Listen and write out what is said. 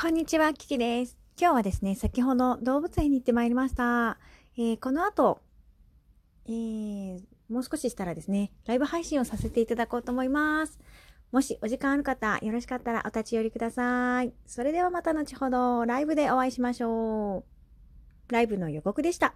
こんにちは、キキです。今日はですね、先ほど動物園に行ってまいりました。えーこの後、えーもう少ししたらですね、ライブ配信をさせていただこうと思います。もしお時間ある方、よろしかったらお立ち寄りください。それではまた後ほど、ライブでお会いしましょう。ライブの予告でした。